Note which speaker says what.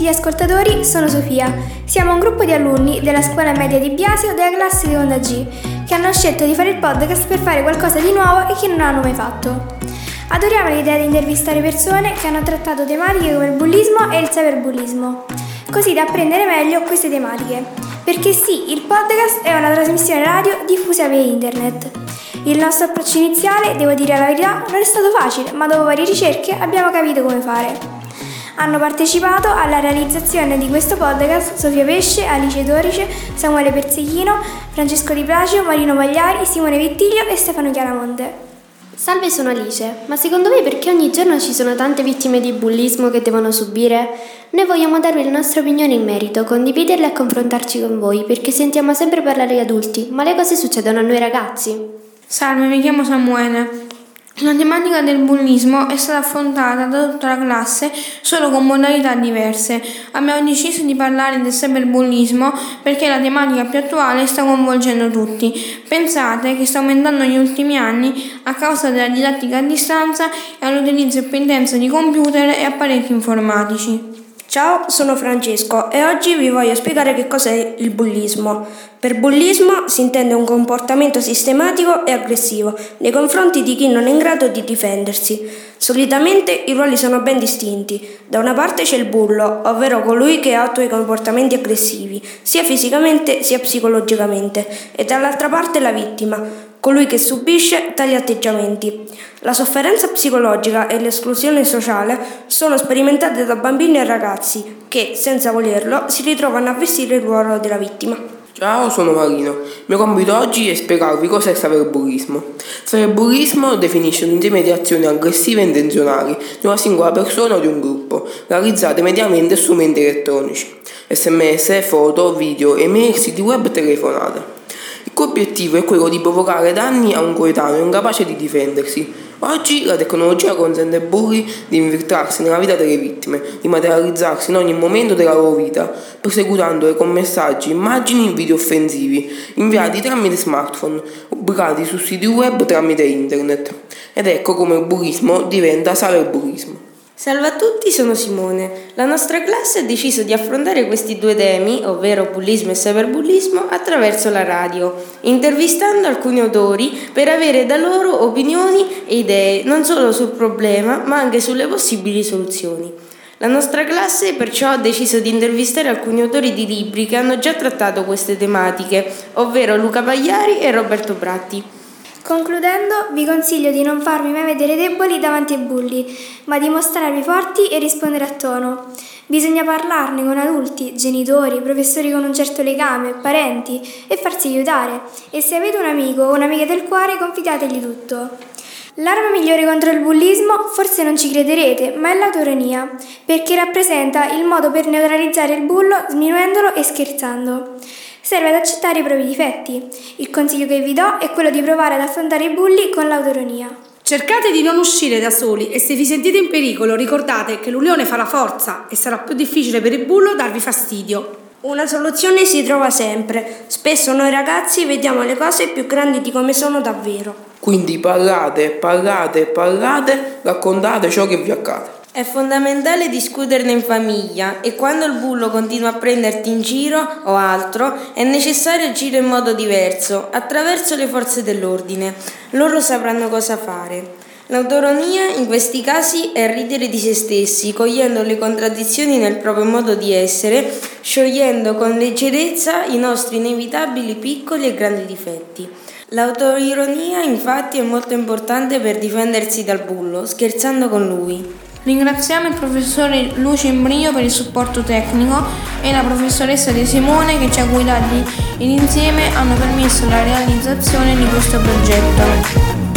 Speaker 1: tutti gli ascoltatori, sono Sofia. Siamo un gruppo di alunni della scuola media di Biasio della classe di Onda G che hanno scelto di fare il podcast per fare qualcosa di nuovo e che non hanno mai fatto. Adoriamo l'idea di intervistare persone che hanno trattato tematiche come il bullismo e il cyberbullismo, così da apprendere meglio queste tematiche. Perché sì, il podcast è una trasmissione radio diffusa via internet. Il nostro approccio iniziale, devo dire la verità, non è stato facile, ma dopo varie ricerche abbiamo capito come fare. Hanno partecipato alla realizzazione di questo podcast Sofia Pesce, Alice Dorice, Samuele Perseghino, Francesco Di Placio, Marino Magliari, Simone Vittiglio e Stefano Chiaramonte.
Speaker 2: Salve, sono Alice. Ma secondo voi perché ogni giorno ci sono tante vittime di bullismo che devono subire? Noi vogliamo darvi la nostra opinione in merito, condividerla e confrontarci con voi, perché sentiamo sempre parlare di adulti, ma le cose succedono a noi ragazzi.
Speaker 3: Salve, mi chiamo Samuele. La tematica del bullismo è stata affrontata da tutta la classe solo con modalità diverse. Abbiamo deciso di parlare del cyberbullismo perché la tematica più attuale sta coinvolgendo tutti. Pensate che sta aumentando negli ultimi anni a causa della didattica a distanza e all'utilizzo più intenso di computer e apparecchi informatici.
Speaker 4: Ciao, sono Francesco e oggi vi voglio spiegare che cos'è il bullismo. Per bullismo si intende un comportamento sistematico e aggressivo nei confronti di chi non è in grado di difendersi. Solitamente i ruoli sono ben distinti. Da una parte c'è il bullo, ovvero colui che attua i comportamenti aggressivi, sia fisicamente sia psicologicamente, e dall'altra parte la vittima, colui che subisce tali atteggiamenti. La sofferenza psicologica e l'esclusione sociale sono sperimentate da bambini e ragazzi che, senza volerlo, si ritrovano a vestire il ruolo della vittima.
Speaker 5: Ciao, sono Marino. Il mio compito oggi è spiegarvi cos'è cyberbullismo. Cyberbullismo definisce un insieme di azioni aggressive e intenzionali di una singola persona o di un gruppo, realizzate mediamente strumenti elettronici, sms, foto, video, email, siti web e telefonate. Cui obiettivo è quello di provocare danni a un coetaneo incapace di difendersi. Oggi la tecnologia consente ai bulli di infiltrarsi nella vita delle vittime, di materializzarsi in ogni momento della loro vita, persecutandole con messaggi, immagini e video offensivi, inviati tramite smartphone, pubblicati su siti web tramite internet. Ed ecco come il bullismo diventa cyberbullismo.
Speaker 4: Salve a tutti, sono Simone. La nostra classe ha deciso di affrontare questi due temi, ovvero bullismo e cyberbullismo, attraverso la radio, intervistando alcuni autori per avere da loro opinioni e idee non solo sul problema, ma anche sulle possibili soluzioni. La nostra classe perciò ha deciso di intervistare alcuni autori di libri che hanno già trattato queste tematiche, ovvero Luca Pagliari e Roberto Bratti.
Speaker 1: Concludendo, vi consiglio di non farvi mai vedere deboli davanti ai bulli, ma di mostrarvi forti e rispondere a tono. Bisogna parlarne con adulti, genitori, professori con un certo legame, parenti e farsi aiutare. E se avete un amico o un'amica del cuore, confidategli tutto. L'arma migliore contro il bullismo, forse non ci crederete, ma è l'autoironia, perché rappresenta il modo per neutralizzare il bullo sminuendolo e scherzando serve ad accettare i propri difetti. Il consiglio che vi do è quello di provare ad affrontare i bulli con l'autoironia.
Speaker 6: Cercate di non uscire da soli e se vi sentite in pericolo ricordate che l'unione fa la forza e sarà più difficile per il bullo darvi fastidio.
Speaker 4: Una soluzione si trova sempre. Spesso noi ragazzi vediamo le cose più grandi di come sono davvero.
Speaker 5: Quindi parlate, parlate, parlate, raccontate ciò che vi accade.
Speaker 4: È fondamentale discuterne in famiglia e quando il bullo continua a prenderti in giro o altro è necessario agire in modo diverso, attraverso le forze dell'ordine. Loro sapranno cosa fare. L'autonomia in questi casi è ridere di se stessi, cogliendo le contraddizioni nel proprio modo di essere, sciogliendo con leggerezza i nostri inevitabili piccoli e grandi difetti. L'autoironia infatti è molto importante per difendersi dal bullo, scherzando con lui.
Speaker 3: Ringraziamo il professore Luce Imbrio per il supporto tecnico e la professoressa De Simone che ci ha guidati ed insieme hanno permesso la realizzazione di questo progetto.